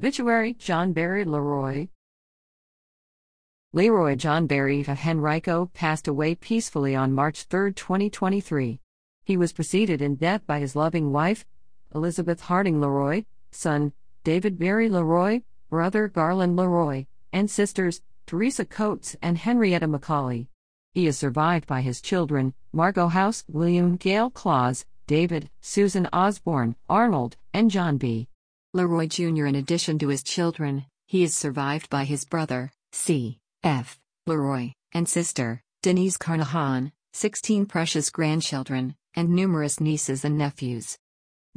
Obituary John Barry Leroy. Leroy John Barry of Henrico passed away peacefully on March 3, 2023. He was preceded in death by his loving wife, Elizabeth Harding Leroy, son, David Barry Leroy, brother Garland Leroy, and sisters, Teresa Coates and Henrietta McCauley. He is survived by his children, Margot House, William Gale Claus, David, Susan Osborne, Arnold, and John B. Leroy Jr. In addition to his children, he is survived by his brother, C. F. Leroy, and sister, Denise Carnahan, 16 precious grandchildren, and numerous nieces and nephews.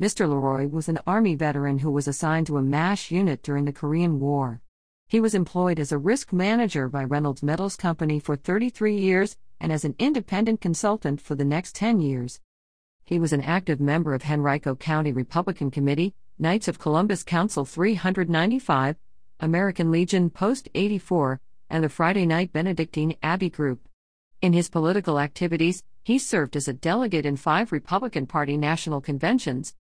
Mr. Leroy was an Army veteran who was assigned to a MASH unit during the Korean War. He was employed as a risk manager by Reynolds Metals Company for 33 years and as an independent consultant for the next 10 years. He was an active member of Henrico County Republican Committee, Knights of Columbus Council 395, American Legion Post 84, and the Friday Night Benedictine Abbey Group. In his political activities, he served as a delegate in five Republican Party national conventions.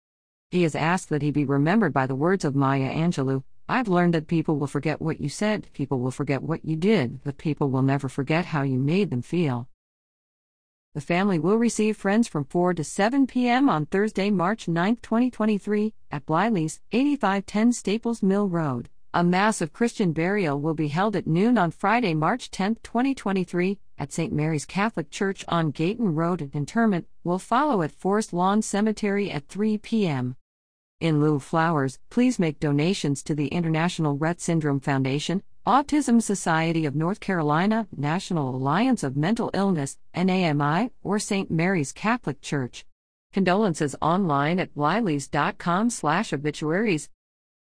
He has asked that he be remembered by the words of Maya Angelou I've learned that people will forget what you said, people will forget what you did, but people will never forget how you made them feel. The family will receive friends from 4 to 7 p.m. on Thursday, March 9, 2023, at Bliley's, 8510 Staples Mill Road. A Mass of Christian burial will be held at noon on Friday, March 10, 2023, at St. Mary's Catholic Church on Gayton Road, and interment will follow at Forest Lawn Cemetery at 3 p.m. In lieu of flowers, please make donations to the International Rett Syndrome Foundation, Autism Society of North Carolina, National Alliance of Mental Illness, NAMI, or St. Mary's Catholic Church. Condolences online at blileys.com slash obituaries.